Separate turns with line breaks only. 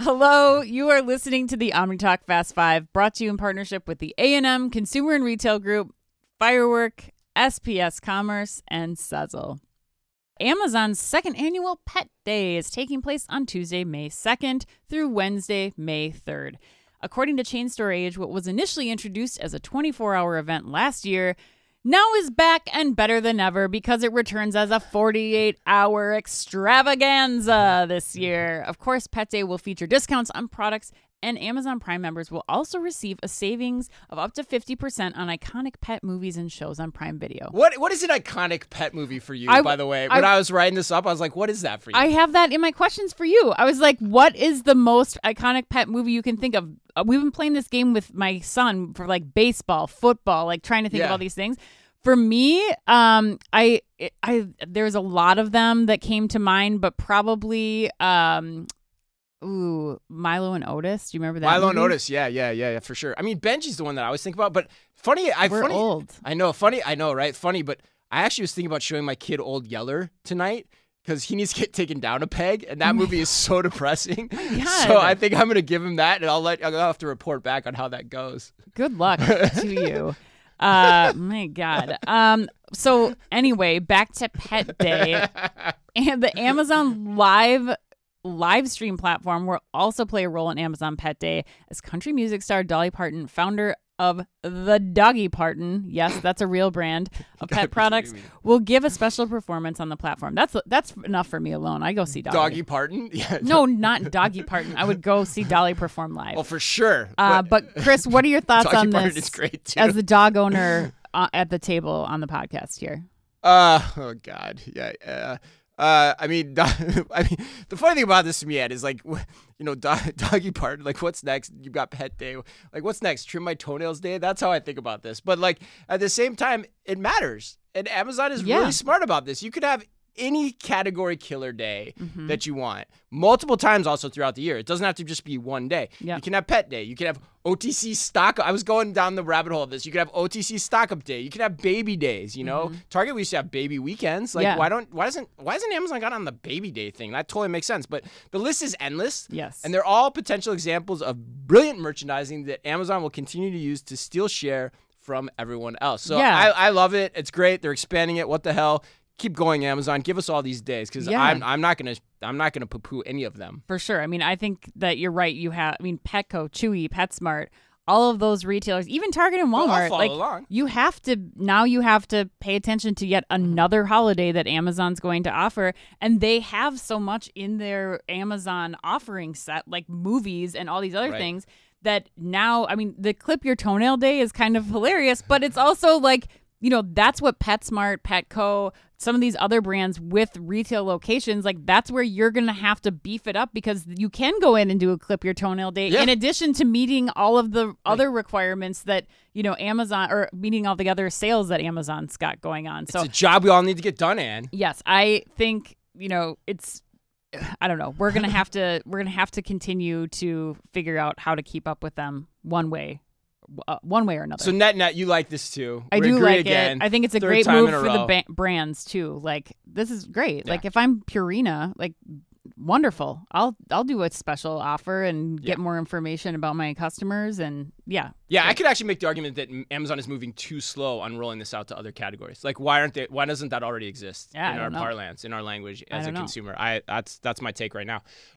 Hello, you are listening to the OmniTalk Fast Five, brought to you in partnership with the A&M Consumer and Retail Group, Firework, SPS Commerce, and Sezzle. Amazon's second annual Pet Day is taking place on Tuesday, May 2nd through Wednesday, May 3rd. According to Chain Store Age, what was initially introduced as a 24 hour event last year now is back and better than ever because it returns as a 48 hour extravaganza this year. Of course, Pet Day will feature discounts on products, and Amazon Prime members will also receive a savings of up to 50% on iconic pet movies and shows on Prime Video.
What what is an iconic pet movie for you?
I-
by the way, when
I-
I, was writing this up, I was like, "What is that for you?"
I have that in my questions for you. I was like, what is the most iconic pet movie you can think of? Uh, We've been playing this game with my son for like baseball, football, like trying to think of all these things. For me, um, I, I, there's a lot of them that came to mind, but probably, um, ooh, Milo and Otis. Do you remember that?
Milo and? Otis, yeah, yeah, yeah, yeah, for sure. I mean, Benji's the one that I always think about. But funny, I
We're
funny,
old.
I know, funny, I know, right? Funny, but I actually was thinking about showing my kid Old Yeller tonight because he needs to get taken down a peg, and that movie is so depressing.
God.
So I think I'm gonna give him that, and I'll let I'll have to report back on how that goes.
Good luck to you. Uh, my God. Um. So anyway, back to Pet Day, and the Amazon Live live stream platform will also play a role in Amazon Pet Day as country music star Dolly Parton, founder of the Doggy Parton, yes, that's a real brand of pet products, will give a special performance on the platform. That's that's enough for me alone. I go see Dolly.
Doggy Parton, yeah.
No, not Doggy Parton. I would go see Dolly perform live.
well, for sure.
Uh, but Chris, what are your thoughts
Doggy
on
Parton
this
is great too.
as the dog owner uh, at the table on the podcast here?
Uh oh god yeah uh, uh I mean do- I mean the funny thing about this to me Ed is like you know do- doggy part like what's next? You've got pet day like what's next? Trim my toenails day? That's how I think about this. But like at the same time it matters. And Amazon is
Yeah.
really smart about this. You could have any category killer day
Mm-hmm.
that you want. Multiple times also throughout the year. It doesn't have to just be one day.
Yeah.
you can have pet day. You can have OTC stock I was going down the rabbit hole of this. You could have OTC stock up day. You can have baby days you know? Target we used to have baby weekends. Like
Mm-hmm. Yeah.
why don't why doesn't why hasn't Amazon got on the baby day thing? That totally makes sense. But the list is endless.
Yes.
and they're all potential examples of brilliant merchandising that Amazon will continue to use to steal share from everyone else. So
Yeah.
I, I love it. It's great. They're expanding it. What the hell keep going Amazon give us all these days because
Yeah.
I'm, I'm not gonna I'm not gonna poo-poo any of them
For sure. I mean, I think that you're right. You have, I mean, Petco, Chewy, PetSmart, all of those retailers, even Target and Walmart.
follow
like,
along.
you have to now. You have to pay attention to yet mm-hmm. another holiday that Amazon's going to offer, and they have so much in their Amazon offering set, like movies and all these other
Right.
things. That now, I mean, the clip your toenail day is kind of hilarious, but it's also like you know that's what PetSmart, Petco, some of these other brands with retail locations, like that's where you're gonna have to beef it up because you can go in and do a clip your toenail day
Yeah.
in addition to meeting all of the other requirements that you know Amazon or meeting all the other sales that Amazon's got going on. So
it's a job we all need to get done Anne
yes, I think you know it's. I don't know. We're gonna have to. We're gonna have to continue to figure out how to keep up with them one way, uh, one way or another.
so net net you like this too
I
We
do
agree
like
again.
it. I think it's a
Third
great move for the ba- brands too. Like this is great.
Yeah.
Like if I'm Purina, like wonderful. I'll I'll do a special offer and get
Yeah.
more information about my customers and yeah.
Yeah, I could actually make the argument that Amazon is moving too slow on rolling this out to other categories. Like, why aren't they? Why doesn't that already exist
Yeah,
in our
know.
parlance, in our language as a
know.
consumer? I that's that's my take right now.